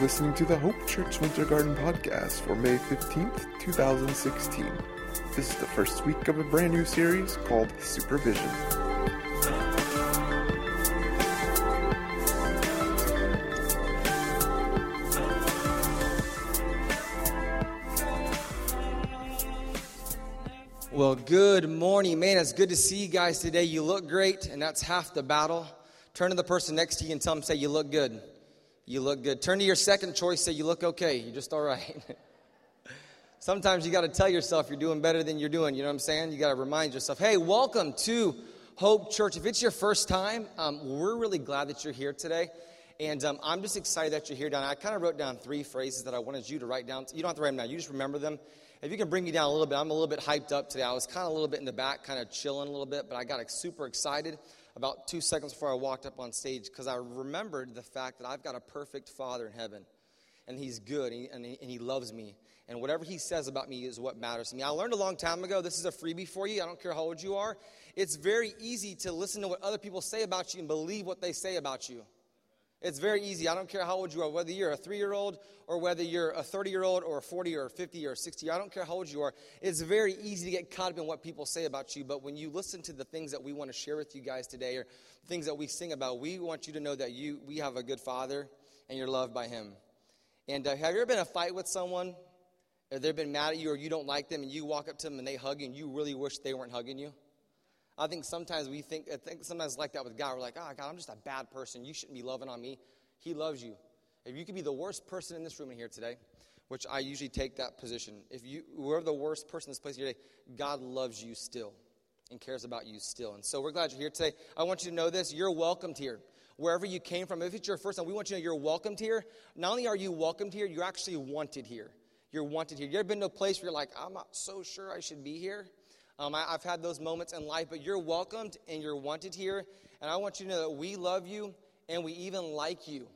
listening to the Hope Church Winter Garden podcast for May 15th, 2016. This is the first week of a brand new series called Supervision. Well, good morning, man. It's good to see you guys today. You look great, and that's half the battle. Turn to the person next to you and tell them, say, You look good. You look good. Turn to your second choice, say, You look okay. You're just all right. Sometimes you got to tell yourself you're doing better than you're doing. You know what I'm saying? You got to remind yourself, Hey, welcome to Hope Church. If it's your first time, um, we're really glad that you're here today. And um, I'm just excited that you're here. Down. I kind of wrote down three phrases that I wanted you to write down. You don't have to write them down. You just remember them. If you can bring me down a little bit, I'm a little bit hyped up today. I was kind of a little bit in the back, kind of chilling a little bit, but I got super excited about two seconds before I walked up on stage because I remembered the fact that I've got a perfect Father in heaven, and He's good, and he, and, he, and he loves me. And whatever He says about me is what matters to me. I learned a long time ago, this is a freebie for you. I don't care how old you are. It's very easy to listen to what other people say about you and believe what they say about you. It's very easy. I don't care how old you are, whether you're a three year old or whether you're a 30 year old or a 40 or a 50 or a 60. I don't care how old you are. It's very easy to get caught up in what people say about you. But when you listen to the things that we want to share with you guys today or things that we sing about, we want you to know that you, we have a good father and you're loved by him. And uh, have you ever been in a fight with someone? Or they've been mad at you or you don't like them and you walk up to them and they hug you and you really wish they weren't hugging you? I think sometimes we think, I think sometimes like that with God. We're like, oh, God, I'm just a bad person. You shouldn't be loving on me. He loves you. If you could be the worst person in this room in here today, which I usually take that position, if you were the worst person in this place here today, God loves you still and cares about you still. And so we're glad you're here today. I want you to know this you're welcomed here. Wherever you came from, if it's your first time, we want you to know you're welcomed here. Not only are you welcomed here, you're actually wanted here. You're wanted here. You ever been to a place where you're like, I'm not so sure I should be here? Um, I, have had those moments in life, but you're welcomed and you're wanted here. And I want you to know that we love you and we even like you.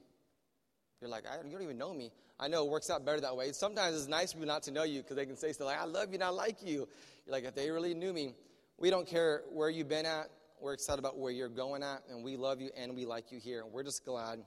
You're like, you don't even know me. I know it works out better that way. Sometimes it's nice for people not to know you because they can say stuff like, I love you and I like you. You're like, if they really knew me, we don't care where you've been at. We're excited about where you're going at, and we love you and we like you here. And we're just glad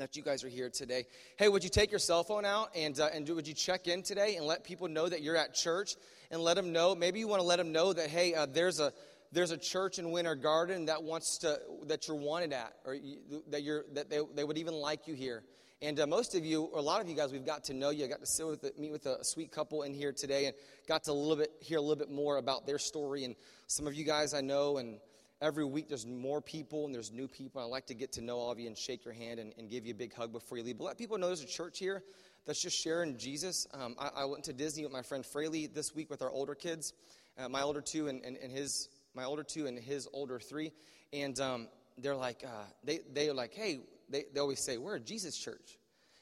that you guys are here today. Hey, would you take your cell phone out and, uh, and would you check in today and let people know that you're at church and let them know? Maybe you want to let them know that, hey, uh, there's a there's a church in Winter Garden that wants to that you're wanted at, or you, that you're that they, they would even like you here. And uh, most of you, or a lot of you guys, we've got to know you. I got to sit with, meet with a sweet couple in here today, and got to a little bit hear a little bit more about their story. And some of you guys I know, and every week there's more people and there's new people. I like to get to know all of you and shake your hand and, and give you a big hug before you leave. But let people know there's a church here that's just sharing Jesus. Um, I, I, went to Disney with my friend Fraley this week with our older kids, uh, my older two and, and, and, his my older two and his older three, and um, they're like uh, they they're like, hey, they, they always say, We're a Jesus church.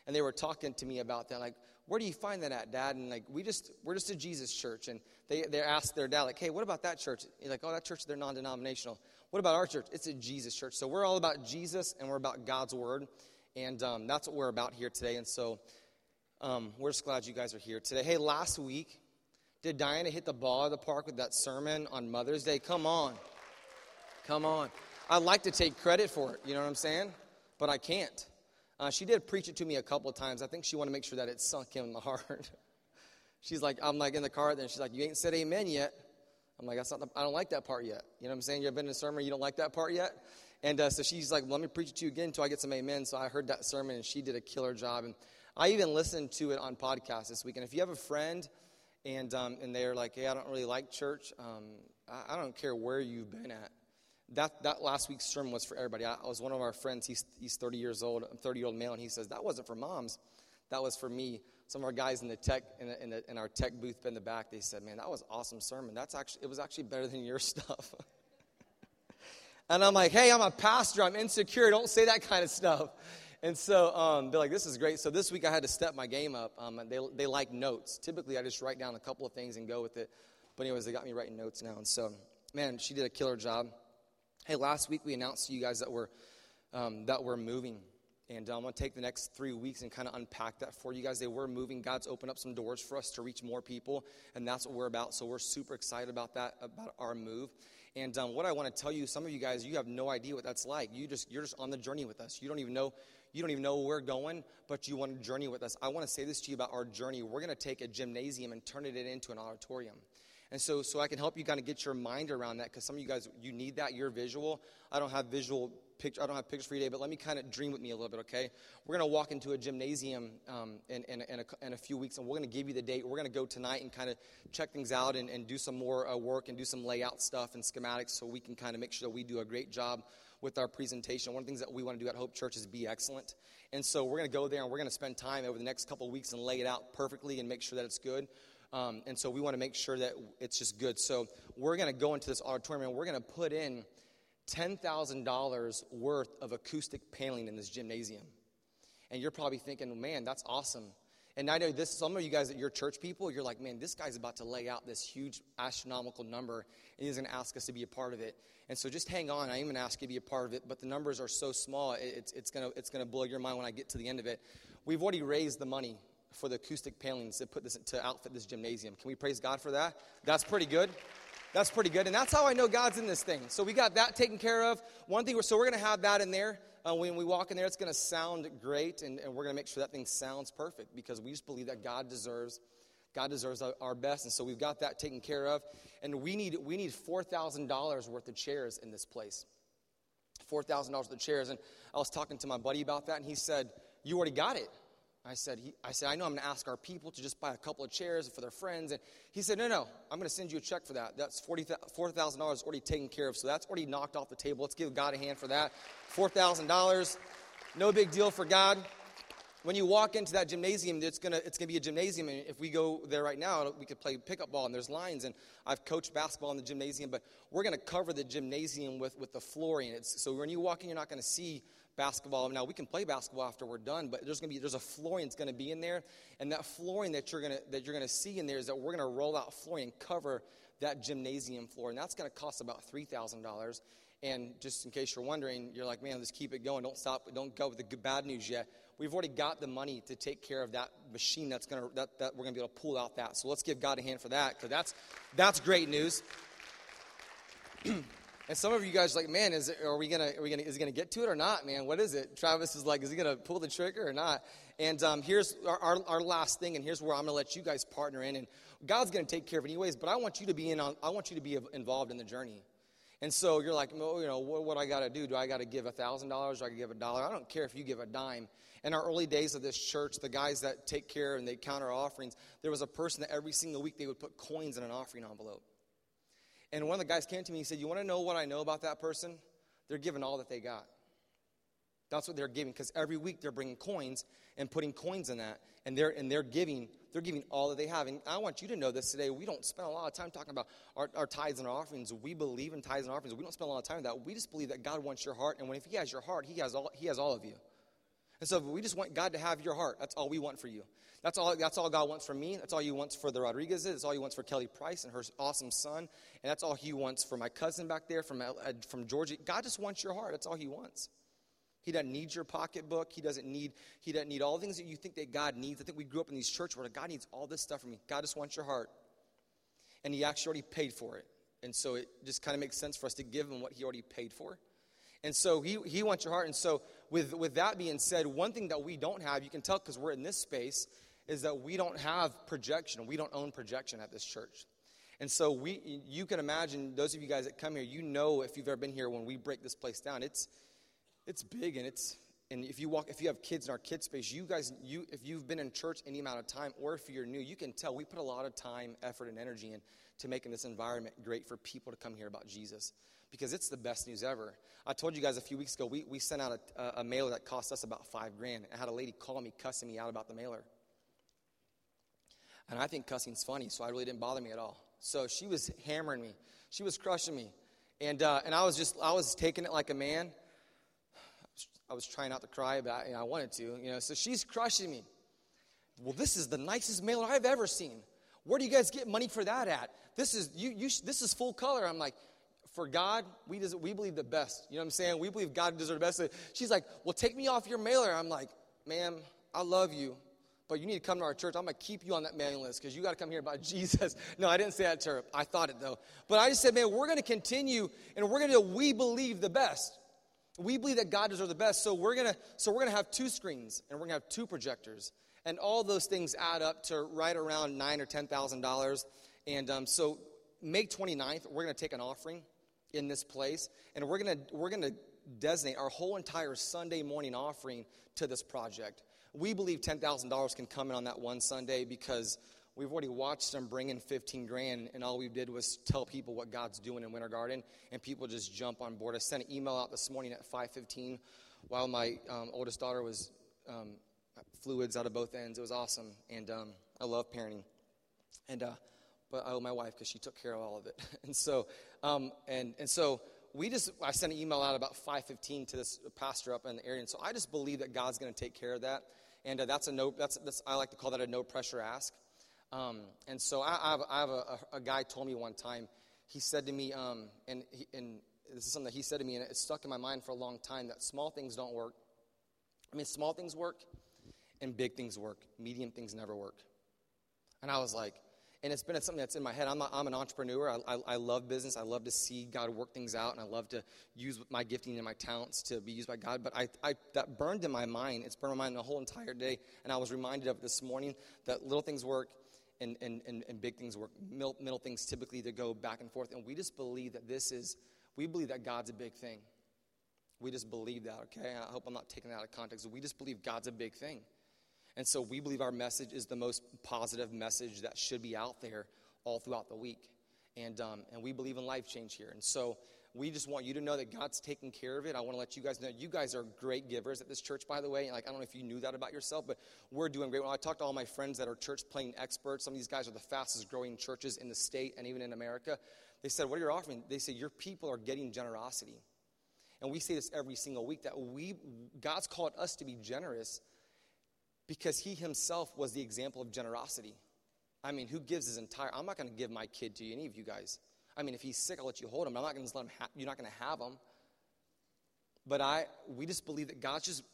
And they were talking to me about that, like, where do you find that at, Dad? And like, we just we're just a Jesus church. And they they asked their dad, like, hey, what about that church? He's like, oh, that church, they're non-denominational. What about our church? It's a Jesus church. So we're all about Jesus and we're about God's word. And um, that's what we're about here today. And so um, we're just glad you guys are here today. Hey, last week, did Diana hit the ball of the park with that sermon on Mother's Day? Come on. Come on. I'd like to take credit for it, you know what I'm saying? But I can't. Uh, she did preach it to me a couple of times. I think she wanted to make sure that it sunk in the heart. she's like, I'm like in the car, then she's like, You ain't said amen yet. I'm like, That's not the, I don't like that part yet. You know what I'm saying? You've been in a sermon, you don't like that part yet? And uh, so she's like, Let me preach it to you again until I get some amen. So I heard that sermon, and she did a killer job. And I even listened to it on podcast this week. And if you have a friend, and, um, and they're like, hey, I don't really like church. Um, I, I, don't care where you've been at. That, that last week's sermon was for everybody. I, I was one of our friends. He's, he's 30 years old, 30 year old male, and he says, that wasn't for moms. That was for me. Some of our guys in the tech, in, the, in, the, in our tech booth in the back, they said, man, that was awesome sermon. That's actually, it was actually better than your stuff. and I'm like, hey, I'm a pastor. I'm insecure. Don't say that kind of stuff. And so um, they're like, this is great. So this week I had to step my game up. Um, they, they like notes. Typically, I just write down a couple of things and go with it. But, anyways, they got me writing notes now. And so, man, she did a killer job. Hey, last week we announced to you guys that we're, um, that we're moving. And um, I'm going to take the next three weeks and kind of unpack that for you guys. They were moving. God's opened up some doors for us to reach more people, and that's what we're about. So we're super excited about that, about our move. And um, what I want to tell you, some of you guys, you have no idea what that's like. You just you're just on the journey with us. You don't even know you don't even know where we're going, but you want to journey with us. I want to say this to you about our journey. We're going to take a gymnasium and turn it into an auditorium. And so, so I can help you kind of get your mind around that because some of you guys, you need that. You're visual. I don't have visual picture. I don't have pictures for you today, but let me kind of dream with me a little bit, okay? We're going to walk into a gymnasium um, in, in, in, a, in, a, few weeks, and we're going to give you the date. We're going to go tonight and kind of check things out and, and do some more uh, work and do some layout stuff and schematics so we can kind of make sure that we do a great job with our presentation. One of the things that we want to do at Hope Church is be excellent. And so we're going to go there and we're going to spend time over the next couple of weeks and lay it out perfectly and make sure that it's good. Um, and so we want to make sure that it's just good. So we're going to go into this auditorium and we're going to put in $10,000 worth of acoustic paneling in this gymnasium. And you're probably thinking, man, that's awesome. And I know this, some of you guys at your church people, you're like, man, this guy's about to lay out this huge astronomical number, and he's going to ask us to be a part of it. And so just hang on. Going to ask you to be a part of it, but the numbers are so small, it's, it's going to it's going to blow your mind when I get to the end of it. We've already raised the money for the acoustic palings to put this to outfit this gymnasium. Can we praise God for that? That's pretty good. That's pretty good. And that's how I know God's in this thing. So we got that taken care of. One thing, so we're going to have that in there. Uh, when we walk in there, it's going to sound great, and, and we're going to make sure that thing sounds perfect because we just believe that God deserves God deserves our best, and so we've got that taken care of. And we need we need four thousand dollars worth of chairs in this place. Four thousand dollars worth of chairs, and I was talking to my buddy about that, and he said, "You already got it." I said, he, I said, I know I'm going to ask our people to just buy a couple of chairs for their friends. And he said, no, no, I'm going to send you a check for that. That's $4,000 already taken care of. So that's already knocked off the table. Let's give God a hand for that. $4,000. No big deal for God. When you walk into that gymnasium, it's to it's gonna be a gymnasium. And if we go there right now, we could play pickup ball and there's lines. And I've coached basketball in the gymnasium, but we're to cover the gymnasium with, with the flooring. It's, so when you walk in, you're not to see basketball. Now we can play basketball after we're done, but there's to be there's a flooring that's to be in there, and that flooring that you're to that you're to see in there is that we're to roll out flooring and cover that gymnasium floor, and that's to cost about three thousand dollars. And just in case you're wondering, you're like, man, let's keep it going. Don't stop. Don't go with the bad news yet. We've already got the money to take care of that machine that's to that, that we're to be able to pull out that. So let's give God a hand for that because that's that's great news. And some of you guys are like, man, is it, are we gonna, are we gonna, is he gonna get to it or not, man? What is it? Travis is like, is he gonna pull the trigger or not? And um, here's our, our, our, last thing, and here's where I'm gonna let you guys partner in. And God's gonna take care of it anyways, but I want you to be in on, I want you to be involved in the journey. And so you're like, well, you know, what, what I got to do? Do I got to give a thousand dollars? Do I give a dollar? I don't care if you give a dime. In our early days of this church, the guys that take care and they count our offerings, there was a person that every single week they would put coins in an offering envelope. And one of the guys came to me and said, You want to know what I know about that person? They're giving all that they got. That's what they're giving because every week they're bringing coins and putting coins in that, and they're and they're giving they're giving all that they have. And I want you to know this today. We don't spend a lot of time talking about our, our tithes and our offerings. We believe in tithes and offerings. We don't spend a lot of time that. We just believe that God wants your heart, and when if He has your heart, He has all He has all of you. And so we just want God to have your heart. That's all we want for you. That's all, that's all God wants for me. That's all He wants for the Rodriguezes. That's all He wants for Kelly Price and her awesome son. And that's all He wants for my cousin back there from, uh, from Georgia. God just wants your heart. That's all He wants. He doesn't need your pocketbook. He doesn't need, he doesn't need all the things that you think that God needs. I think we grew up in these church where God needs all this stuff from me. God just wants your heart. And He actually already paid for it. And so it just kind of makes sense for us to give Him what He already paid for. And so he, he wants your heart. And so, with, with that being said, one thing that we don't have, you can tell because we're in this space, is that we don't have projection. We don't own projection at this church. And so, we, you can imagine, those of you guys that come here, you know if you've ever been here when we break this place down, it's, it's big and it's, and if you walk, if you have kids in our kids space, you guys, you, if you've been in church any amount of time, or if you're new, you can tell we put a lot of time, effort, and energy in to making this environment great for people to come here about Jesus because it's the best news ever. I told you guys a few weeks ago, we, we sent out a, a mailer that cost us about five grand. I had a lady call me, cussing me out about the mailer. And I think cussing's funny, so I really didn't bother me at all. So she was hammering me, she was crushing me. And, uh, and I was just, I was taking it like a man. I was trying not to cry, but I, you know, I wanted to, you know. So she's crushing me. Well, this is the nicest mailer I've ever seen. Where do you guys get money for that at? This is you, you this is full color. I'm like, for God, we, des- we believe the best. You know what I'm saying? We believe God deserves the best. She's like, well, take me off your mailer. I'm like, ma'am, I love you, but you need to come to our church. I'm to keep you on that mailing list because you got to come here about Jesus. No, I didn't say that to her. I thought it though. But I just said, man, we're to continue and we're to, we believe the best. We believe that God deserves the best. So we're to, so we're to have two screens and we're to have two projectors. And all those things add up to right around nine or $10,000. And um, so May 29th, we're to take an offering in this place and we're to, we're to designate our whole entire Sunday morning offering to this project. We believe $10,000 can come in on that one Sunday because we've already watched them bring in 15 grand, and all we did was tell people what God's doing in Winter Garden, and people just jump on board. I sent an email out this morning at 5:15 while my um, oldest daughter was um, fluids out of both ends. It was awesome, and um, I love parenting. And uh, but I owe my wife because she took care of all of it. and so um, and and so we just I sent an email out about 5:15 to this pastor up in the area, and so I just believe that God's going to take care of that. And uh, that's a no. That's, that's I like to call that a no pressure ask. Um, and so I, I have, I have a, a, guy told me one time. He said to me, um, and he, and this is something that he said to me, and it stuck in my mind for a long time. That small things don't work. I mean, small things work, and big things work. Medium things never work. And I was like, and it's been something that's in my head. I'm, a, I'm an entrepreneur. I, I, I, love business. I love to see God work things out, and I love to use my gifting and my talents to be used by God. But I, I, that burned in my mind. It's burned in my mind the whole entire day, and I was reminded of it this morning that little things work, and, and, and, and big things work. Middle, middle things typically to go back and forth, and we just believe that this is. We believe that God's a big thing. We just believe that. Okay, I hope I'm not taking that out of context. We just believe God's a big thing. And so we believe our message is the most positive message that should be out there all throughout the week. And, um, and we believe in life change here. And so we just want you to know that God's taking care of it. I want to let you guys know you guys are great givers at this church, by the way. Like, I don't know if you knew that about yourself, but we're doing great. When I talk to all my friends that are church planting experts, some of these guys are the fastest growing churches in the state and even in America. They said, What are you offering? They say, Your people are getting generosity. And we say this every single week that we, God's called us to be generous because he himself was the example of generosity. I mean, who gives his entire? I'm not going to give my kid to any of you guys. I mean, if he's sick, I'll let you hold him. I'm not going to let him. Ha- you're not going to have him. But I, we just believe that God's just,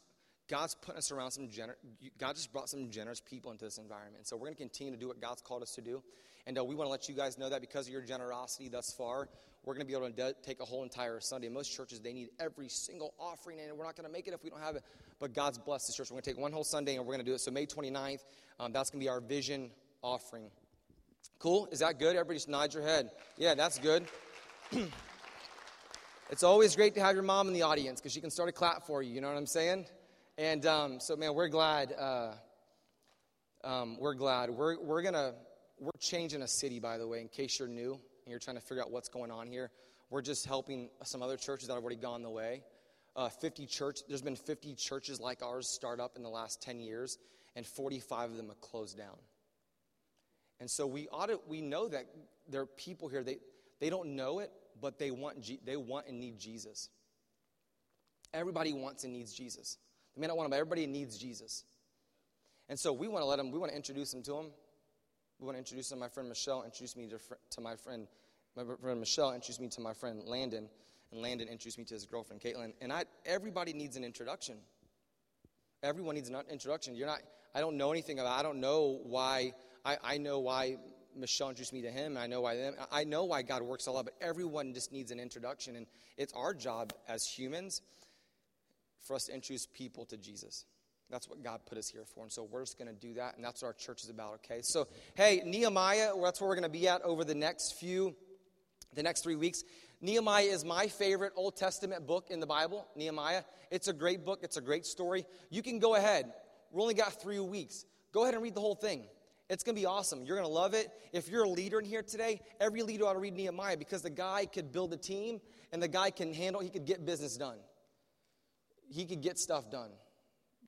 God's putting us around some gener- God just brought some generous people into this environment. So we're going to continue to do what God's called us to do, and uh, we want to let you guys know that because of your generosity thus far, we're going to be able to de- take a whole entire Sunday. Most churches they need every single offering, and we're not going to make it if we don't have it. But God's blessed this church. We're going to take one whole Sunday and we're going to do it. So, May 29th, um, that's going to be our vision offering. Cool? Is that good? Everybody just nod your head. Yeah, that's good. it's always great to have your mom in the audience because she can start a clap for you. You know what I'm saying? And um, so, man, we're glad. Uh, um, we're glad. We're, we're going to, we're changing a city, by the way, in case you're new and you're trying to figure out what's going on here. We're just helping some other churches that have already gone the way uh, 50 church. There's been 50 churches like ours start up in the last 10 years, and 45 of them have closed down. And so we ought to, we know that there are people here they they don't know it, but they want they want and need Jesus. Everybody wants and needs Jesus. They may not want him, but everybody needs Jesus. And so we want to let them. We want to introduce them to him. We want to introduce them. My friend Michelle introduced me to, to my friend. My friend Michelle introduced me to my friend Landon and Landon introduced me to his girlfriend, Caitlin. And I, everybody needs an introduction. Everyone needs an introduction. You're not, I don't know anything about, I don't know why, I, I know why Michelle introduced me to him, I know why them, I know why God works a lot, but everyone just needs an introduction. And it's our job as humans for us to introduce people to Jesus. That's what God put us here for. And so we're just going to do that. And that's what our church is about, okay? So, hey, Nehemiah, that's where we're going to be at over the next few, the next three weeks. Nehemiah is my favorite Old Testament book in the Bible, Nehemiah. It's a great book, it's a great story. You can go ahead. We only got three weeks. Go ahead and read the whole thing. It's going to be awesome. You're going to love it. If you're a leader in here today, every leader ought to read Nehemiah because the guy could build a team and the guy can handle, he could get business done. He could get stuff done.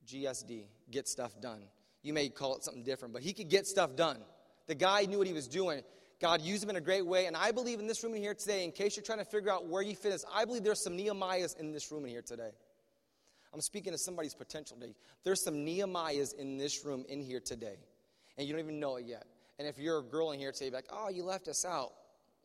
GSD, get stuff done. You may call it something different, but he could get stuff done. The guy knew what he was doing. God used him in a great way. And I believe in this room in here today, in case you're trying to figure out where you fit is, I believe there's some Nehemiahs in this room in here today. I'm speaking to somebody's potential today. There's some Nehemiahs in this room in here today. And you don't even know it yet. And if you're a girl in here today, be like, oh, you left us out.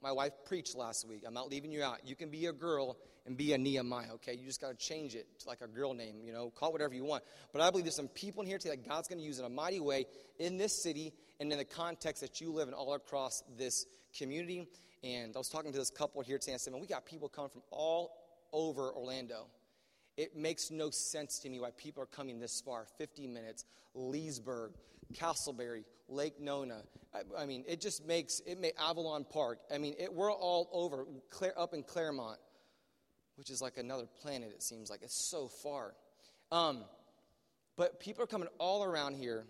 My wife preached last week. I'm not leaving you out. You can be a girl and be a Nehemiah, okay? You just got to change it to like a girl name, you know, call whatever you want. But I believe there's some people in here today that God's going to use in a mighty way in this city and in the context that you live in all across this community. And I was talking to this couple here today. I said, man, we got people coming from all over Orlando. It makes no sense to me why people are coming this far 50 minutes, Leesburg, Casselberry, Lake Nona. I, I mean, it just makes it may Avalon Park. I mean, it, we're all over, up in Clermont, which is like another planet, it seems like. It's so far. Um, but people are coming all around here,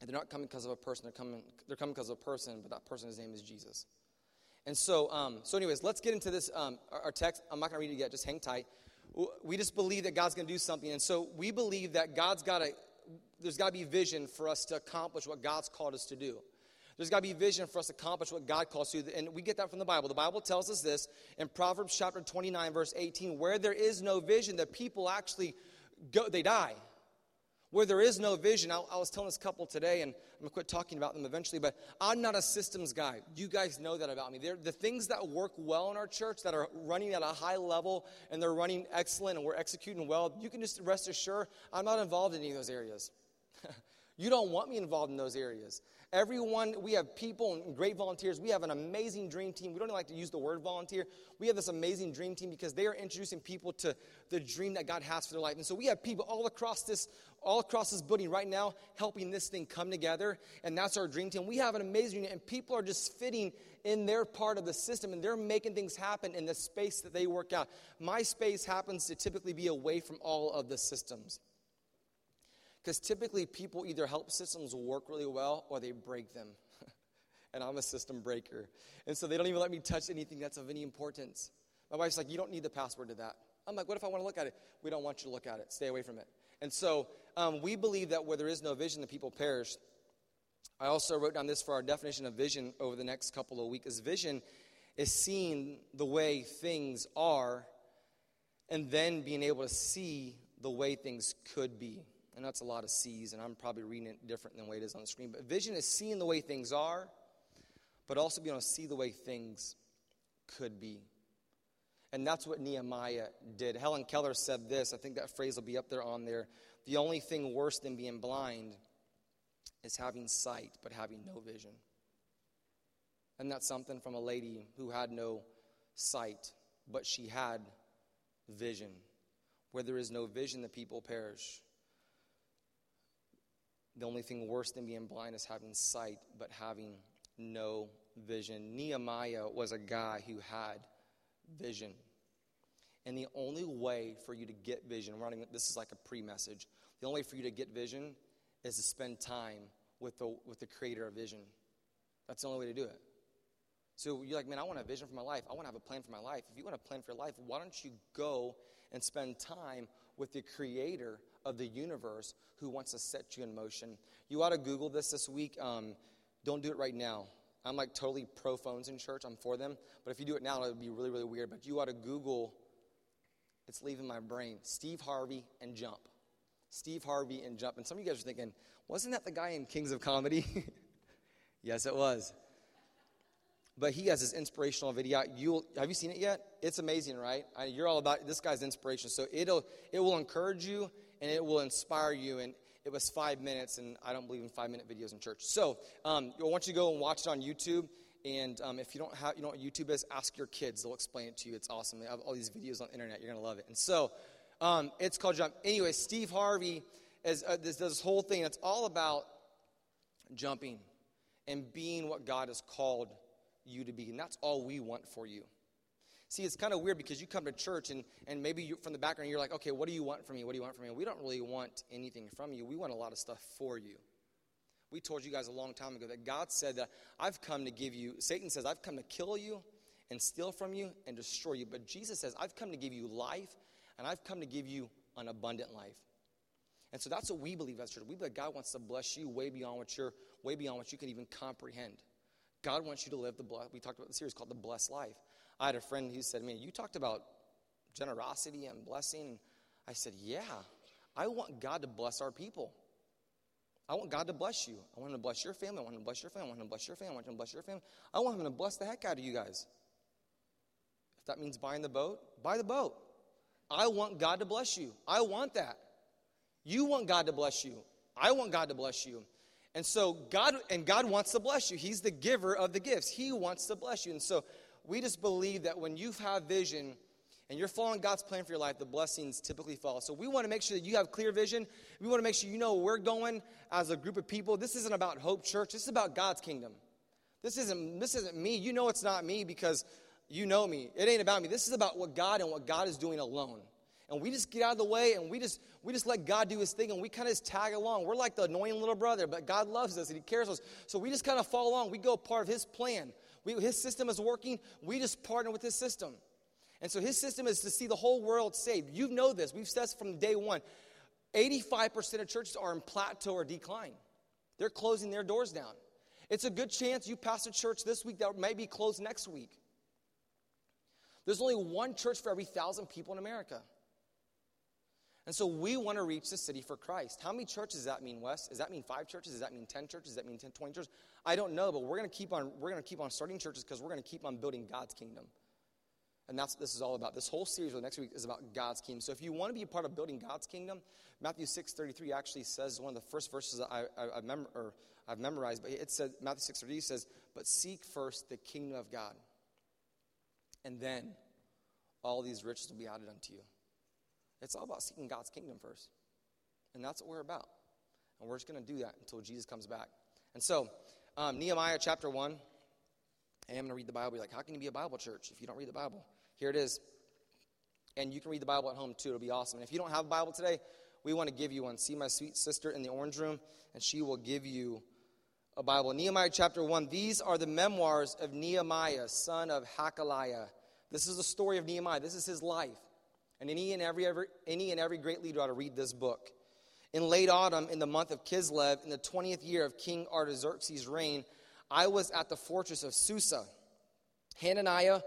and they're not coming because of a person. They're coming, they're coming because of a person, but that person's name is Jesus. And so, um, so anyways, let's get into this, um, our, our text. I'm not going to read it yet, just hang tight. We just believe that God's going to do something. And so we believe that God's got to, there's got to be vision for us to accomplish what God's called us to do. There's got to be vision for us to accomplish what God calls to. And we get that from the Bible. The Bible tells us this in Proverbs chapter 29, verse 18 where there is no vision, the people actually go, they die where there is no vision. I, I, was telling this couple today, and I'm to quit talking about them eventually, but I'm not a systems guy. You guys know that about me. They're, the things that work well in our church, that are running at a high level, and they're running excellent, and we're executing well, you can just rest assured I'm not involved in any of those areas. you don't want me involved in those areas. Everyone, we have people and great volunteers. We have an amazing dream team. We don't like to use the word volunteer. We have this amazing dream team because they are introducing people to the dream that God has for their life. And so we have people all across this, all across this building right now helping this thing come together. And that's our dream team. We have an amazing unit, and people are just fitting in their part of the system and they're making things happen in the space that they work out. My space happens to typically be away from all of the systems. Because typically people either help systems work really well or they break them. and I'm a system breaker. And so they don't even let me touch anything that's of any importance. My wife's like, You don't need the password to that. I'm like, What if I want to look at it? We don't want you to look at it. Stay away from it. And so um, we believe that where there is no vision, the people perish. I also wrote down this for our definition of vision over the next couple of weeks. Vision is seeing the way things are and then being able to see the way things could be. And that's a lot of C's, and I'm probably reading it different than the way it is on the screen. But vision is seeing the way things are, but also being able to see the way things could be. And that's what Nehemiah did. Helen Keller said this. I think that phrase will be up there on there. The only thing worse than being blind is having sight, but having no vision. And that's something from a lady who had no sight, but she had vision. Where there is no vision, the people perish. The only thing worse than being blind is having sight, but having no vision. Nehemiah was a guy who had vision. And the only way for you to get vision, running this is like a pre-message. The only way for you to get vision is to spend time with the with the creator of vision. That's the only way to do it. So you're like, man, I want a vision for my life. I want to have a plan for my life. If you want a plan for your life, why don't you go and spend time with the creator of the universe who wants to set you in motion. You ought to Google this this week. Um, don't do it right now. I'm like totally pro phones in church. I'm for them. But if you do it now, it would be really, really weird. But you ought to Google, it's leaving my brain, Steve Harvey and Jump. Steve Harvey and Jump. And some of you guys are thinking, wasn't that the guy in Kings of Comedy? yes, it was. But he has this inspirational video. You have you seen it yet? It's amazing, right? I, you're all about this guy's inspiration. So it'll it will encourage you and it will inspire you. And it was five minutes, and I don't believe in five minute videos in church. So um, I want you to go and watch it on YouTube. And um, if you don't have, you know what YouTube is, ask your kids. They'll explain it to you. It's awesome. They have all these videos on the internet. You're going to love it. And so um, it's called Jump. Anyway, Steve Harvey is, uh, this, this whole thing. It's all about jumping and being what God has called you to be. And that's all we want for you. See, it's kind of weird because you come to church and, and maybe you, from the background you're like, okay, what do you want from me? What do you want from me? We don't really want anything from you. We want a lot of stuff for you. We told you guys a long time ago that God said that I've come to give you, Satan says, I've come to kill you and steal from you and destroy you. But Jesus says, I've come to give you life and I've come to give you an abundant life. And so that's what we believe as church. We believe God wants to bless you way beyond what you're, way beyond what you can even comprehend. God wants you to live the blessed. We talked about the series called The Blessed Life. I had a friend who said, Man, you talked about generosity and blessing. I said, Yeah, I want God to bless our people. I want God to bless you. I want Him to bless your family. I want Him to bless your family. I want Him to bless your family. I want Him to bless your family. I want Him to bless the heck out of you guys. If that means buying the boat, buy the boat. I want God to bless you. I want that. You want God to bless you. I want God to bless you. And so God and God wants to bless you. He's the giver of the gifts. He wants to bless you. And so we just believe that when you have vision and you're following God's plan for your life, the blessings typically follow. So we want to make sure that you have clear vision. We want to make sure you know where we're going as a group of people. This isn't about Hope Church. This is about God's kingdom. This isn't this isn't me. You know it's not me because you know me. It ain't about me. This is about what God and what God is doing alone. And we just get out of the way and we just we just let God do his thing and we kind of just tag along. We're like the annoying little brother, but God loves us and he cares for us. So we just kind of follow along. We go part of his plan. We, his system is working. We just partner with his system. And so his system is to see the whole world saved. You know this. We've said from day one. 85% of churches are in plateau or decline. They're closing their doors down. It's a good chance you pass a church this week that may be closed next week. There's only one church for every thousand people in America. And so we want to reach the city for Christ. How many churches does that mean, Wes? Does that mean five churches? Does that mean 10 churches? Does that mean 10, 20 churches? I don't know, but we're going to keep on, we're going to keep on starting churches because we're going to keep on building God's kingdom. And that's what this is all about. This whole series for the next week is about God's kingdom. So if you want to be a part of building God's kingdom, Matthew 6.33 actually says one of the first verses I, I, I mem- or I've memorized, but it says, Matthew 6.33 says, but seek first the kingdom of God. And then all these riches will be added unto you. It's all about seeking God's kingdom first. And that's what we're about. And we're just going to do that until Jesus comes back. And so, um, Nehemiah chapter 1. Hey, I'm going to read the Bible. You're like, how can you be a Bible church if you don't read the Bible? Here it is. And you can read the Bible at home too. It'll be awesome. And if you don't have a Bible today, we want to give you one. See my sweet sister in the orange room, and she will give you a Bible. Nehemiah chapter 1. These are the memoirs of Nehemiah, son of Hacaliah. This is the story of Nehemiah. This is his life. And any and every, every, any and every great leader ought to read this book. In late autumn, in the month of Kislev, in the 20th year of King Artaxerxes' reign, I was at the fortress of Susa. Hananiah,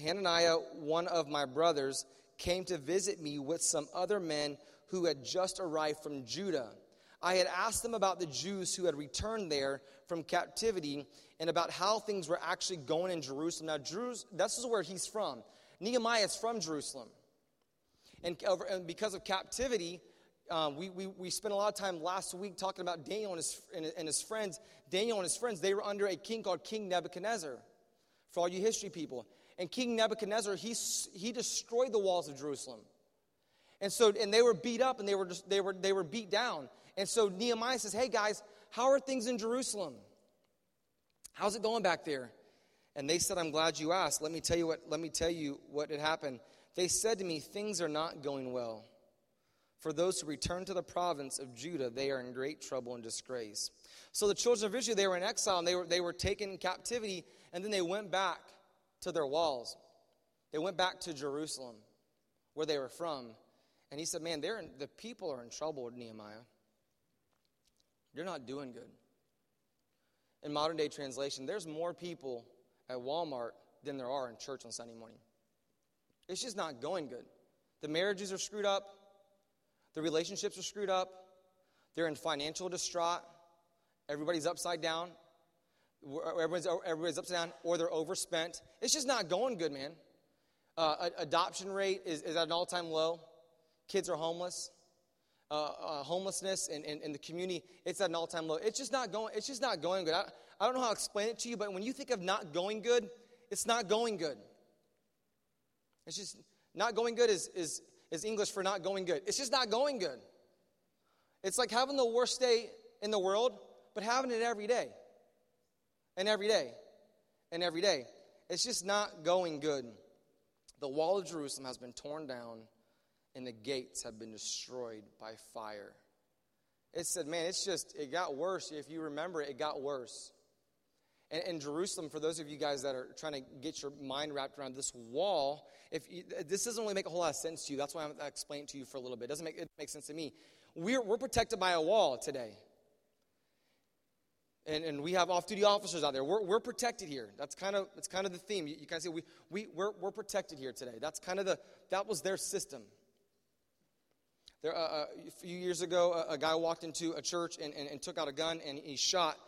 Hananiah, one of my brothers, came to visit me with some other men who had just arrived from Judah. I had asked them about the Jews who had returned there from captivity and about how things were actually going in Jerusalem. Now, Jerusalem, this is where he's from. Nehemiah is from Jerusalem. And, and because of captivity, um, we, we, we spent a lot of time last week talking about Daniel and his, and, and his friends. Daniel and his friends, they were under a king called King Nebuchadnezzar, for all you history people. And King Nebuchadnezzar, he, he destroyed the walls of Jerusalem. And so, and they were beat up and they were, just, they, were, they were beat down. And so Nehemiah says, Hey guys, how are things in Jerusalem? How's it going back there? And they said, I'm glad you asked. Let me tell you what, let me tell you what had happened. They said to me, Things are not going well. For those who return to the province of Judah, they are in great trouble and disgrace. So the children of Israel, they were in exile and they were, they were taken in captivity, and then they went back to their walls. They went back to Jerusalem, where they were from. And he said, Man, they're in, the people are in trouble, with Nehemiah. You're not doing good. In modern day translation, there's more people at Walmart than there are in church on Sunday morning. It's just not going good. The marriages are screwed up, the relationships are screwed up, they're in financial distraught, everybody's upside down. Everybody's, everybody's upside down, or they're overspent. It's just not going good, man. Uh, adoption rate is, is at an all time low. Kids are homeless. Uh, uh, homelessness in, in, in, the community, it's at an all time low. It's just not going, it's just not going good. I, I don't know how to explain it to you, but when you think of not going good, it's not going good. It's just not going good is, is, is English for not going good. It's just not going good. It's like having the worst day in the world, but having it every day. And every day. And every day. It's just not going good. The wall of Jerusalem has been torn down, and the gates have been destroyed by fire. It said, man, it's just, it got worse. If you remember, it got worse. And, and, Jerusalem, for those of you guys that are trying to get your mind wrapped around this wall, if you, this doesn't really make a whole lot of sense to you, that's why I'm explaining to you for a little bit. It doesn't make, it make sense to me. We're, we're protected by a wall today. And, and we have off-duty officers out there. We're, we're protected here. That's kind of that's kind of the theme. You, you kind of say we, we, we're, we're protected here today. That's kind of the, that was their system. There, uh, uh, a few years ago, a, a, guy walked into a church and, and, and, took out a gun and he shot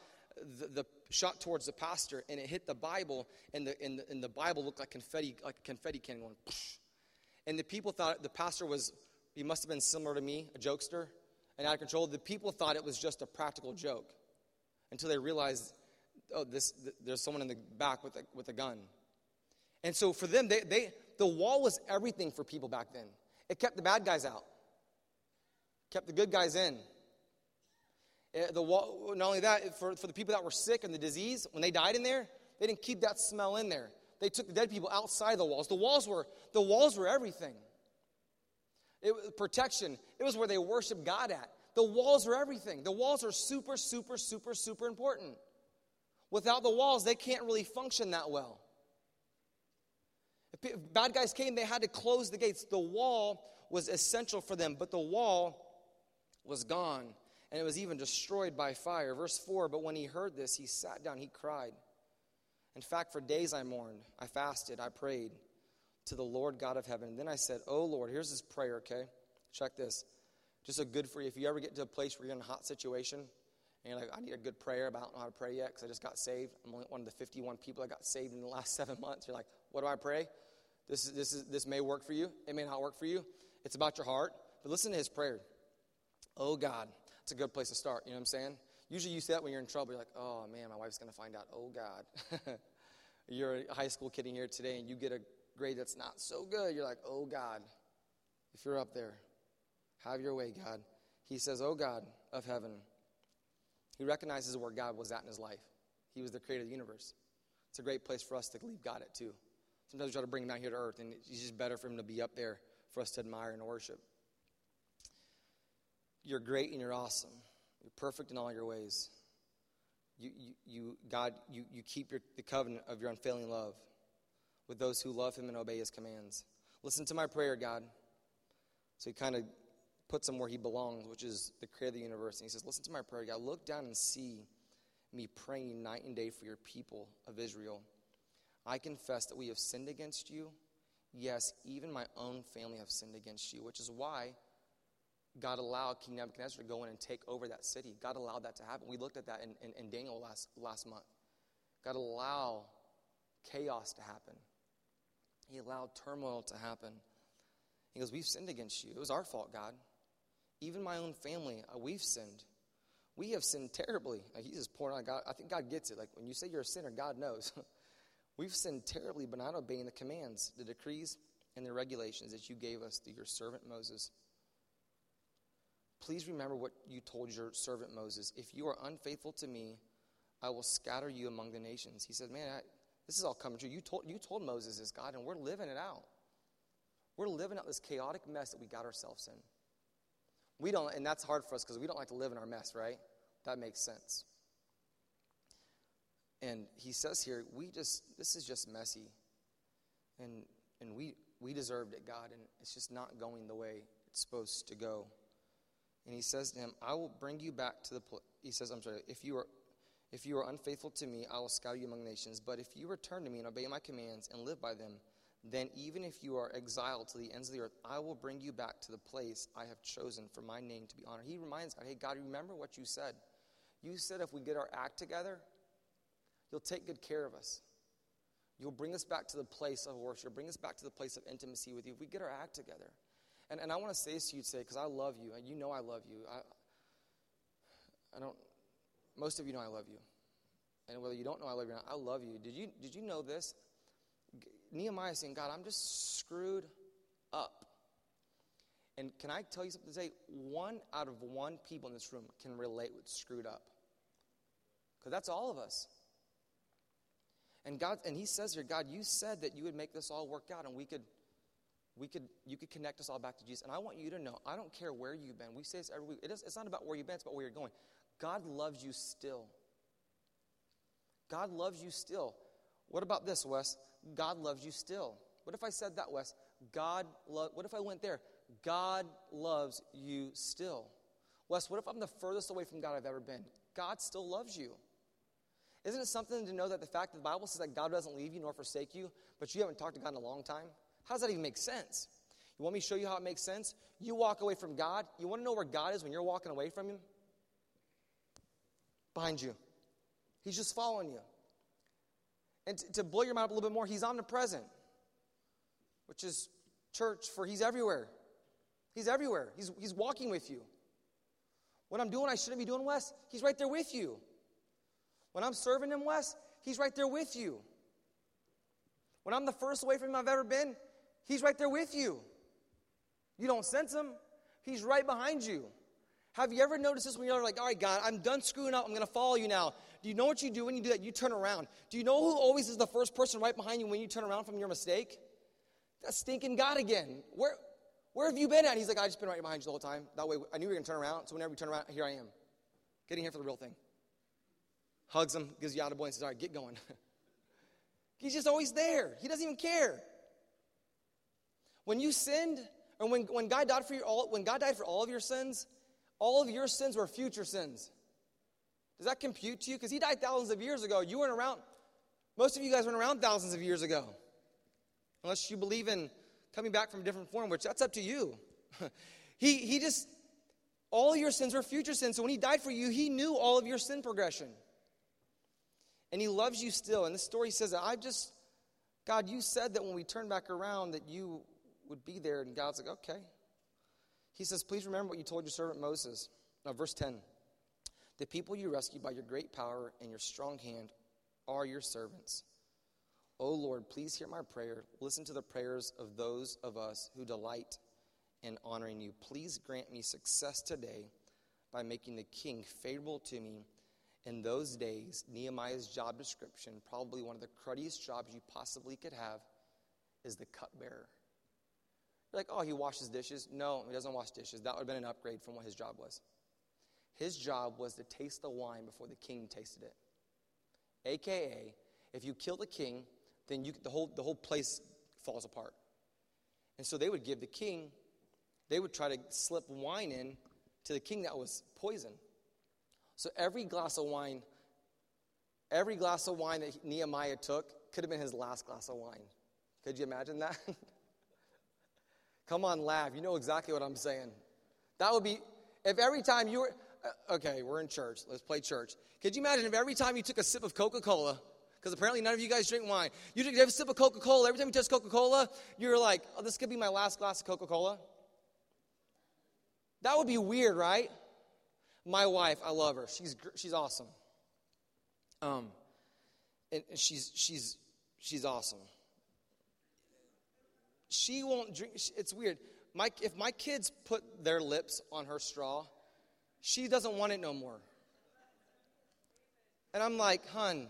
the, the, shot towards the pastor and it hit the Bible and the, and the, and the Bible looked like confetti, like a confetti cannon going. And the people thought the pastor was, he must have been similar to me, a jokester, and out of control. The people thought it was just a practical joke until they realized, oh, this, there's someone in the back with a, with a gun. And so for them, they, they, the wall was everything for people back then. It kept the bad guys out, kept the good guys in. Eh, the not only that, for, for the people that were sick and the disease, when they died in there, they didn't keep that smell in there. They took the dead people outside the walls. The walls were, the walls were everything. It was protection. It was where they worshiped God at. The walls are everything. The walls are super, super, super, super important. Without the walls, they can't really function that well. If bad guys came, they had to close the gates. The wall was essential for them, but the wall was gone, and it was even destroyed by fire. Verse 4 But when he heard this, he sat down, he cried. In fact, for days I mourned, I fasted, I prayed to the Lord God of heaven. And then I said, Oh Lord, here's this prayer, okay? Check this. Just a good for you. If you ever get to a place where you're in a hot situation, and you're like, I need a good prayer, but I don't know how to pray yet because I just got saved. I'm only one of the 51 people that got saved in the last seven months. You're like, what do I pray? This, is, this, is, this may work for you. It may not work for you. It's about your heart. But listen to his prayer. Oh God. It's a good place to start. You know what I'm saying? Usually you say that when you're in trouble. You're like, oh man, my wife's going to find out. Oh God. you're a high school kid in here today and you get a grade that's not so good. You're like, oh God. If you're up there, have your way, God. He says, oh God of heaven. He recognizes where God was at in his life. He was the creator of the universe. It's a great place for us to leave God at, too. Sometimes we try to bring him down here to earth, and it's just better for him to be up there for us to admire and worship. You're great and you're awesome. You're perfect in all your ways. You, you, you God, you, you keep your, the covenant of your unfailing love with those who love him and obey his commands. Listen to my prayer, God. So he kind of puts him where he belongs, which is the creator of the universe. And he says, Listen to my prayer, God. Look down and see me praying night and day for your people of Israel. I confess that we have sinned against you. Yes, even my own family have sinned against you, which is why God allowed King Nebuchadnezzar to go in and take over that city. God allowed that to happen. We looked at that in, in, in Daniel last, last month. God allowed chaos to happen, He allowed turmoil to happen. He goes, We've sinned against you. It was our fault, God. Even my own family, uh, we've sinned. We have sinned terribly. Like, he's just pouring on God. I think God gets it. Like when you say you're a sinner, God knows. we've sinned terribly by not obeying the commands, the decrees, and the regulations that you gave us through your servant Moses. Please remember what you told your servant Moses. If you are unfaithful to me, I will scatter you among the nations. He said, Man, I, this is all coming true. You told, you told Moses this, God, and we're living it out. We're living out this chaotic mess that we got ourselves in. We don't, and that's hard for us because we don't like to live in our mess, right? That makes sense. And he says here, we just, this is just messy. And, and we, we deserved it, God, and it's just not going the way it's supposed to go. And he says to him, I will bring you back to the place. He says, I'm sorry, if you are if you are unfaithful to me, I will scatter you among nations. But if you return to me and obey my commands and live by them, then even if you are exiled to the ends of the earth, I will bring you back to the place I have chosen for my name to be honored. He reminds God, hey, God, remember what you said. You said if we get our act together, you'll take good care of us. You'll bring us back to the place of worship, bring us back to the place of intimacy with you if we get our act together. And, and I want to say this to you today because I love you, and you know I love you. I, I don't, most of you know I love you. And whether you don't know I love you or not, I love you. Did you, did you know this? Nehemiah saying, God, I'm just screwed up. And can I tell you something today? One out of one people in this room can relate with screwed up. Because that's all of us. And God, and he says here, God, you said that you would make this all work out and we could we could you could connect us all back to jesus. And i want you to know i don't care where you've been. We say this every week. It is, it's not about where you've been it's about where you're going. God loves you still. God loves you still. What about this wes? God loves you still. What if i said that wes? God lo- what if i went there? God loves you still. Wes what if i'm the furthest away from god i've ever been? God still loves you. Isn't it something to know that the fact that the bible says that god doesn't leave you nor forsake you but you haven't talked to god in a long time how does that even make sense? You want me to show you how it makes sense? You walk away from God. You want to know where God is when you're walking away from Him? Behind you. He's just following you. And to, to blow your mind up a little bit more, He's omnipresent, which is church for He's everywhere. He's everywhere. He's, he's walking with you. When I'm doing I shouldn't be doing, Wes, He's right there with you. When I'm serving Him, Wes, He's right there with you. When I'm the first away from Him I've ever been, He's right there with you. You don't sense Him, He's right behind you. Have you ever noticed this when you're like, all right, God, I'm done screwing up. I'm going to follow you now. Do you know what you do when you do that? You turn around. Do you know who always is the first person right behind you when you turn around from your mistake? That stinking God again. Where, where have you been at? He's like, I just been right behind you the whole time. That way, I knew you were going to turn around. So whenever you turn around, here I am. Getting here for the real thing. Hugs him, gives you out a boy, and says, all right, get going. He's just always there. He doesn't even care. When you sinned, or when, when God died for all, when God died for all of your sins, all of your sins were future sins. Does that compute to you? Because he died thousands of years ago. You weren't around. Most of you guys weren't around thousands of years ago. Unless you believe in coming back from a different form, which that's up to you. he, he just, all your sins were future sins. So when he died for you, he knew all of your sin progression. And he loves you still. And this story says that I've just, God, you said that when we turn back around that you would be there. And God's like, okay. He says, please remember what you told your servant Moses. Now, verse 10 The people you rescued by your great power and your strong hand are your servants. O Lord, please hear my prayer. Listen to the prayers of those of us who delight in honoring you. Please grant me success today by making the king favorable to me. In those days, Nehemiah's job description, probably one of the cruddiest jobs you possibly could have, is the cupbearer. You're like, oh, he washes dishes. No, he doesn't wash dishes. That would have been an upgrade from what his job was. His job was to taste the wine before the king tasted it. AKA, if you kill the king, then you, the, whole, the whole place falls apart. And so they would give the king, they would try to slip wine in to the king that was poison. So every glass of wine, every glass of wine that Nehemiah took could have been his last glass of wine. Could you imagine that? Come on, laugh. You know exactly what I'm saying. That would be, if every time you were, uh, okay, we're in church. Let's play church. Could you imagine if every time you took a sip of Coca Cola, because apparently none of you guys drink wine. You took a sip of Coca Cola. Every time you touch Coca Cola, you're like, oh, this could be my last glass of Coca Cola. That would be weird, right? My wife, I love her. She's, she's awesome. Um, and she's, she's, she's awesome. She won't drink. It's weird. My, if my kids put their lips on her straw, she doesn't want it no more. And I'm like, hun,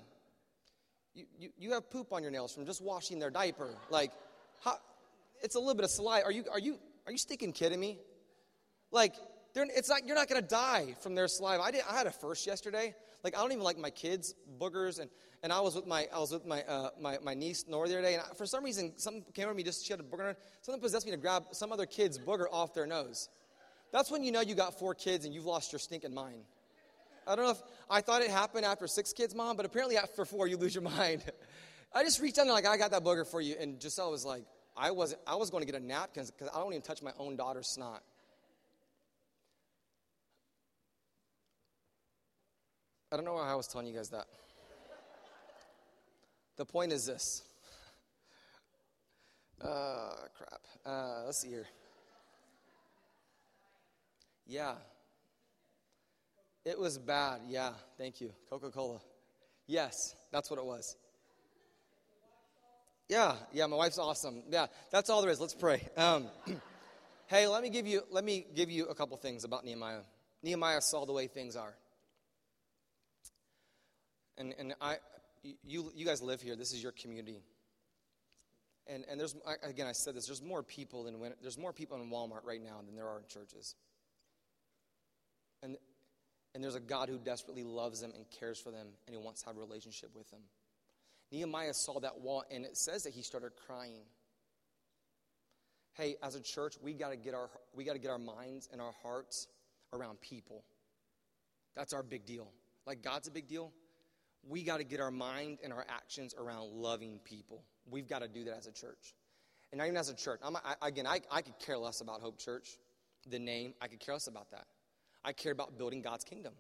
you, you, you have poop on your nails from just washing their diaper. Like, how, it's a little bit of saliva. Are you, are you, are you stinking kidding me? Like, it's not, you're not going to die from their saliva. I, did, I had a first yesterday. Like, I don't even like my kids' boogers. And, and I was with my, I was with my, uh, my, my niece, Nora, the other day. And I, for some reason, something came over me, just she had a booger. Something possessed me to grab some other kid's booger off their nose. That's when you know you got four kids and you've lost your stinking mind. I don't know if I thought it happened after six kids, mom, but apparently after four, you lose your mind. I just reached out and like, I got that booger for you. And Giselle was like, I wasn't, I was going to get a napkin because I don't even touch my own daughter's snot. I don't know why I was telling you guys that. The point is this. Uh, crap. Uh, let's see here. Yeah. It was bad. Yeah. Thank you. Coca Cola. Yes, that's what it was. Yeah. Yeah. My wife's awesome. Yeah. That's all there is. Let's pray. Um, hey, let me give you let me give you a couple things about Nehemiah. Nehemiah saw the way things are. And and I you you guys live here. This is your community. And and there's again I said this. There's more people than when, there's more people in Walmart right now than there are in churches. And and there's a God who desperately loves them and cares for them, and he wants to have a relationship with them. Nehemiah saw that wall, and it says that he started crying. Hey, as a church, we got to get our we got to get our minds and our hearts around people. That's our big deal. Like God's a big deal. We got to get our mind and our actions around loving people. We've got to do that as a church. and not even as a church. I, again, I, I could care less about Hope Church, the name. I could care less about that. I care about building God's kingdom.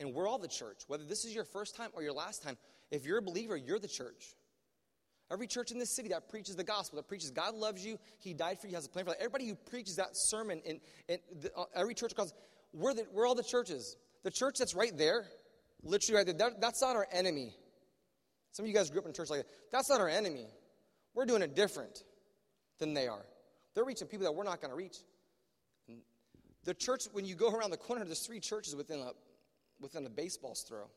And we're all the church. Whether this is your first time or your last time, if you're a believer, you're the church. Every church in this city that preaches the gospel, that preaches God loves you, He died for you, has a plan for life. Everybody who preaches that sermon in, in the, uh, every church calls, we're, the, we're all the churches. The church that's right there, literally right there, that, that's not our enemy. Some of you guys grew up in church like that. That's not our enemy. We're doing it different than they are. They're reaching people that we're not going to reach. The church, when you go around the corner, there's three churches within a, within a baseball's throw.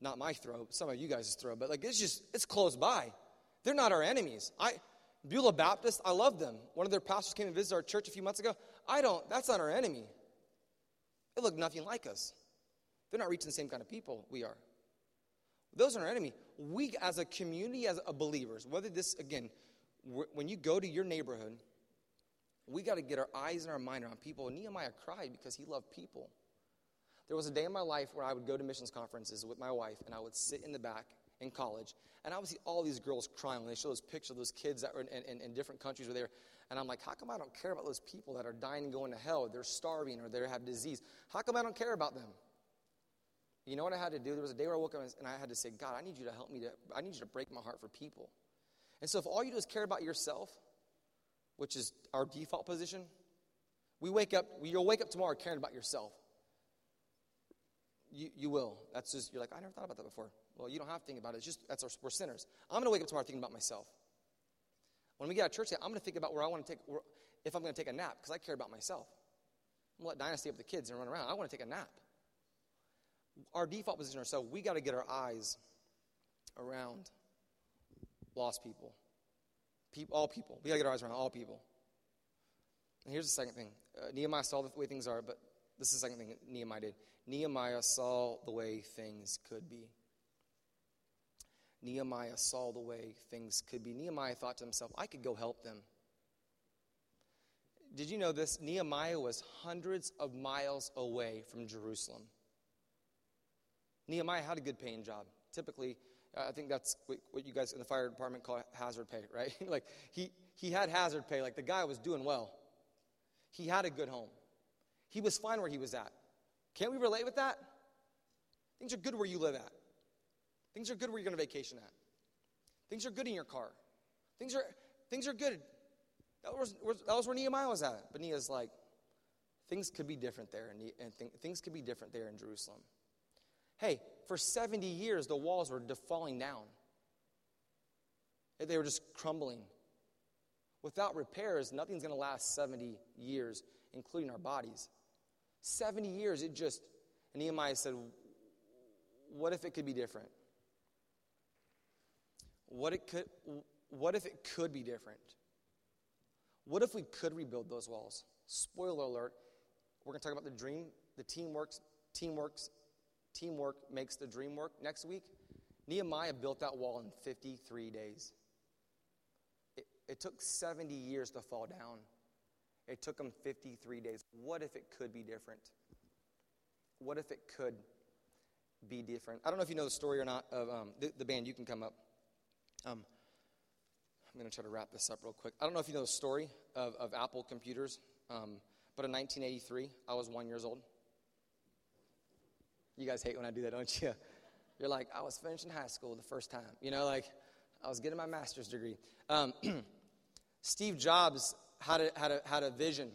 Not my throw, some of you guys' throw, but like it's just, it's close by. They're not our enemies. I, Beulah Baptist, I love them. One of their pastors came and visited our church a few months ago. I don't, that's not our enemy. They look nothing like us. They're not reaching the same kind of people we are. Those are our enemy. We, as a community, as a believers, whether this, again, when you go to your neighborhood, we got to get our eyes and our mind around people. Nehemiah cried because he loved people. There was a day in my life where I would go to missions conferences with my wife, and I would sit in the back in college, and I would see all these girls crying when they show those pictures of those kids that were in, in, in different countries were there. And I'm like, how come I don't care about those people that are dying and going to hell? They're starving or they have disease. How come I don't care about them? You know what I had to do? There was a day where I woke up and I had to say, God, I need you to help me to, I need you to break my heart for people. And so if all you do is care about yourself, which is our default position, we wake up, you'll wake up tomorrow caring about yourself. You, you will. That's just, you're like, I never thought about that before. Well, you don't have to think about it. It's just, that's our, we're sinners. I'm going to wake up tomorrow thinking about myself. When we get out of church, I'm going to think about where I want to take, where, if I'm going to take a nap, because I care about myself. I'm going to let Dinah stay up with the kids and run around. I want to take a nap. Our default position ourselves, we got to get our eyes around lost people. people all people. We got to get our eyes around all people. And here's the second thing uh, Nehemiah saw the way things are, but this is the second thing Nehemiah did. Nehemiah saw the way things could be. Nehemiah saw the way things could be. Nehemiah thought to himself, I could go help them. Did you know this? Nehemiah was hundreds of miles away from Jerusalem. Nehemiah had a good paying job. Typically, uh, I think that's what you guys in the fire department call hazard pay, right? like he, he had hazard pay. Like the guy was doing well. He had a good home. He was fine where he was at. Can't we relate with that? Things are good where you live at. Things are good where you're going to vacation at. Things are good in your car. Things are, things are good. That was, that was where Nehemiah was at. But Nehemiah's like, things could be different there, and, and th- things could be different there in Jerusalem. Hey, for 70 years, the walls were falling down. They were just crumbling. Without repairs, nothing's going to last 70 years, including our bodies. 70 years, it just, and Nehemiah said, What if it could be different? What, it could, what if it could be different? What if we could rebuild those walls? Spoiler alert, we're going to talk about the dream, the teamwork, teamwork, teamwork makes the dream work next week. Nehemiah built that wall in 53 days. It, it took 70 years to fall down. It took him 53 days. What if it could be different? What if it could be different? I don't know if you know the story or not of um, the, the, band. You can come up. Um, I'm going to try to wrap this up real quick. I don't know if you know the story of, of Apple computers, um, but in 1983, I was one years old. You guys hate when I do that, don't you? You're like, I was finishing high school the first time. You know, like I was getting my master's degree. Um, Steve Jobs had a, had a, had a vision.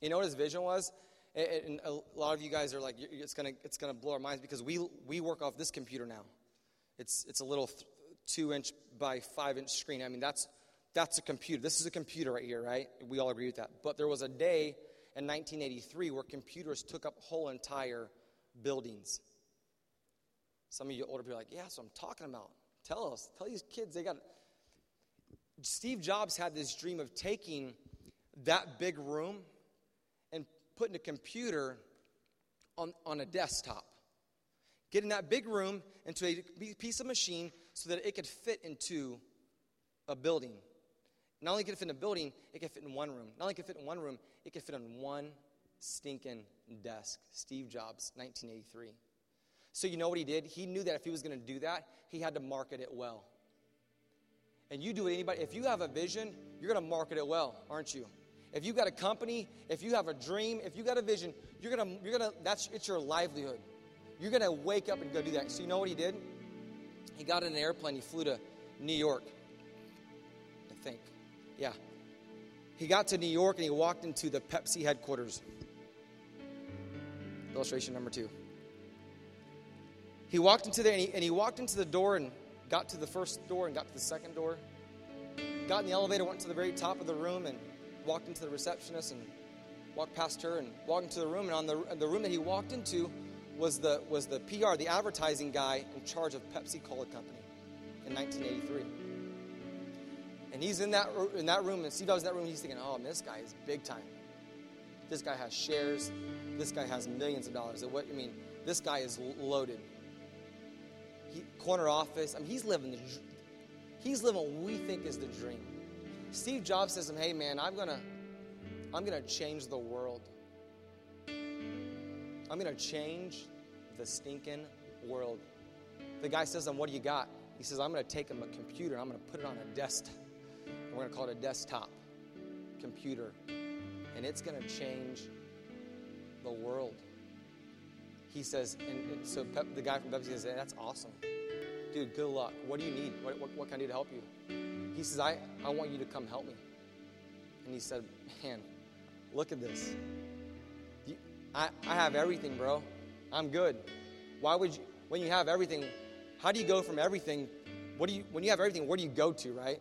You know what his vision was? And a lot of you guys are like, it's going to it's gonna blow our minds because we, we work off this computer now. It's, it's a little two inch by five inch screen. I mean, that's, that's a computer. This is a computer right here, right? We all agree with that. But there was a day in 1983 where computers took up whole entire buildings. Some of you older people are like, yeah, so I'm talking about. Tell us. Tell these kids they got. Steve Jobs had this dream of taking that big room and putting a computer on, on a desktop. Getting that big room into a piece of machine so that it could fit into a building. Not only could it fit in a building, it could fit in one room. Not only could it fit in one room, it could fit on one stinking desk. Steve Jobs, 1983. So you know what he did? He knew that if he was going to do that, he had to market it well. and you do it, anybody, if you have a vision, you're going to market it well, aren't you? If you got a company, if you have a dream, if you got a vision, you're gonna, you're gonna, that's it's your livelihood. You're gonna wake up and go do that. So you know what he did? He got in an airplane, he flew to New York. I think. Yeah. He got to New York and he walked into the Pepsi headquarters. Illustration number two. He walked into there and he, and he walked into the door and got to the first door and got to the second door. Got in the elevator, went to the very top of the room and walked into the receptionist and walked past her and walked into the room. And on the, the room that he walked into was the, was the PR, the advertising guy in charge of Pepsi Cola Company in 1983. And he's in that, in that room, and Steve was in that room, he's thinking, oh, man, this guy is big time. This guy has shares. This guy has millions of dollars. What, I mean, this guy is loaded. He, corner office. I mean, he's living the, he's living what we think is the dream. Steve Jobs says to him, "Hey man, I'm gonna, I'm gonna change the world. I'm gonna change the stinking world." The guy says to him, "What do you got?" He says, "I'm gonna take him a computer. I'm gonna put it on a desk. We're gonna call it a desktop computer, and it's gonna change the world." He says, and, and so Pep, the guy from Pepsi says, "That's awesome, dude. Good luck. What do you need? What, what, what can I do to help you?" He says, I, I want you to come help me. And he said, Man, look at this. You, I, I have everything, bro. I'm good. Why would you, when you have everything, how do you go from everything? What do you, when you have everything, where do you go to, right?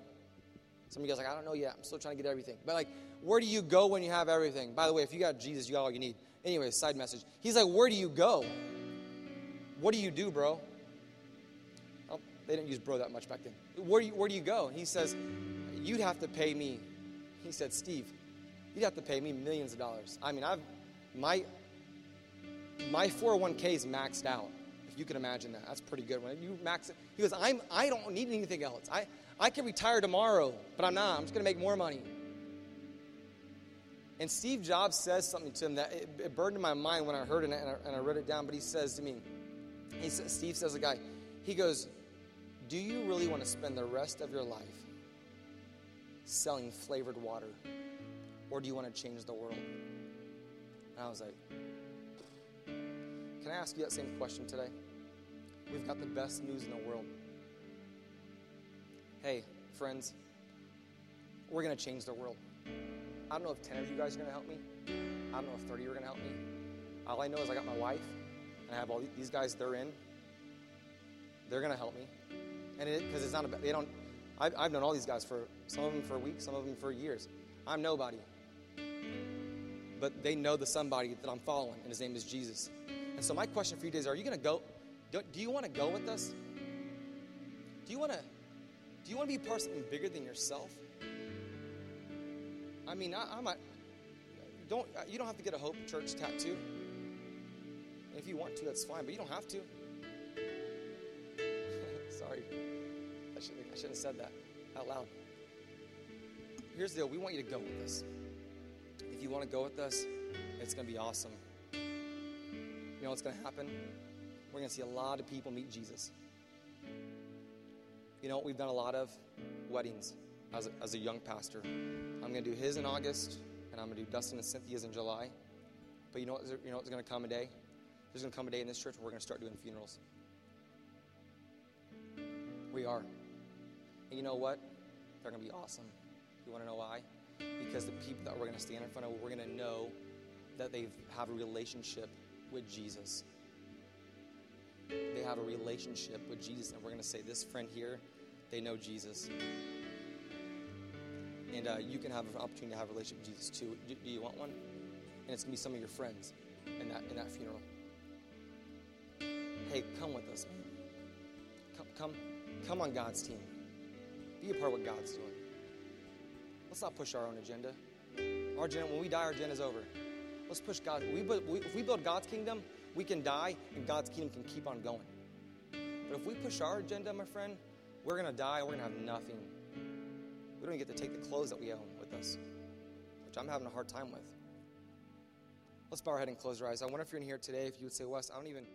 Some of you guys like, I don't know yet. I'm still trying to get everything. But like, where do you go when you have everything? By the way, if you got Jesus, you got all you need. Anyway, side message. He's like, where do you go? What do you do, bro? Oh, they didn't use bro that much back then. Where do you, where do you go? He says, You'd have to pay me. He said, Steve, you'd have to pay me millions of dollars. I mean, I've my my 401k is maxed out. If you can imagine that, that's pretty good. When you max it, he goes, I'm I don't need anything else. I I can retire tomorrow, but I'm not. I'm just to make more money. And Steve Jobs says something to him that it, it burned in my mind when I heard it and I, and I wrote it down. But he says to me, he says, Steve says, a guy, he goes, do you really want to spend the rest of your life selling flavored water? Or do you want to change the world? And I was like, Can I ask you that same question today? We've got the best news in the world. Hey, friends, we're going to change the world. I don't know if 10 of you guys are going to help me. I don't know if 30 are going to help me. All I know is I got my wife, and I have all these guys, they're in. They're going to help me and it because it's not about they don't. I've, I've known all these guys for some of them for weeks, some of them for years. I'm nobody, but they know the somebody that I'm following, and his name is Jesus. And so my question for you today is: Are you going to go? Do, do you want to go with us? Do you want to? Do you want to be part of something bigger than yourself? I mean, I, I'm a, don't uh, you don't have to get a Hope Church tattoo. If you want to, that's fine, but you don't have to. Sorry. I shouldn't, I shouldn't have said that out loud. Here's the deal we want you to go with us. If you want to go with us, it's going to be awesome. You know what's going to happen? We're going to see a lot of people meet Jesus. You know, we've done a lot of weddings as a, as a young pastor. I'm going to do his in August, and I'm going to do Dustin and Cynthia's in July. But you know what? You know what's going to come a day? There's going to come a day in this church where we're going to start doing funerals. We are. And you know what? They're going to be awesome. You want to know why? Because the people that we're going to stand in front of, we're going to know that they have a relationship with Jesus. They have a relationship with Jesus. And we're going to say, this friend here, they know Jesus. And uh, you can have an opportunity to have a relationship with Jesus too. Do, do you want one? And it's to be some of your friends in that, in that funeral. Hey, come with us, man. Come, come, come on God's team. Be a part of what God's doing. Let's not push our own agenda. Our agenda, when we die, our agenda is over. Let's push God. We, if we build God's kingdom, we can die and God's kingdom can keep on going. But if we push our agenda, my friend, we're going to die. We're going to have nothing. We don't even get to take the clothes that we own with us, which I'm having a hard time with. Let's bow our head and close our eyes. I wonder if you're in here today, if you would say, Wes, I don't even.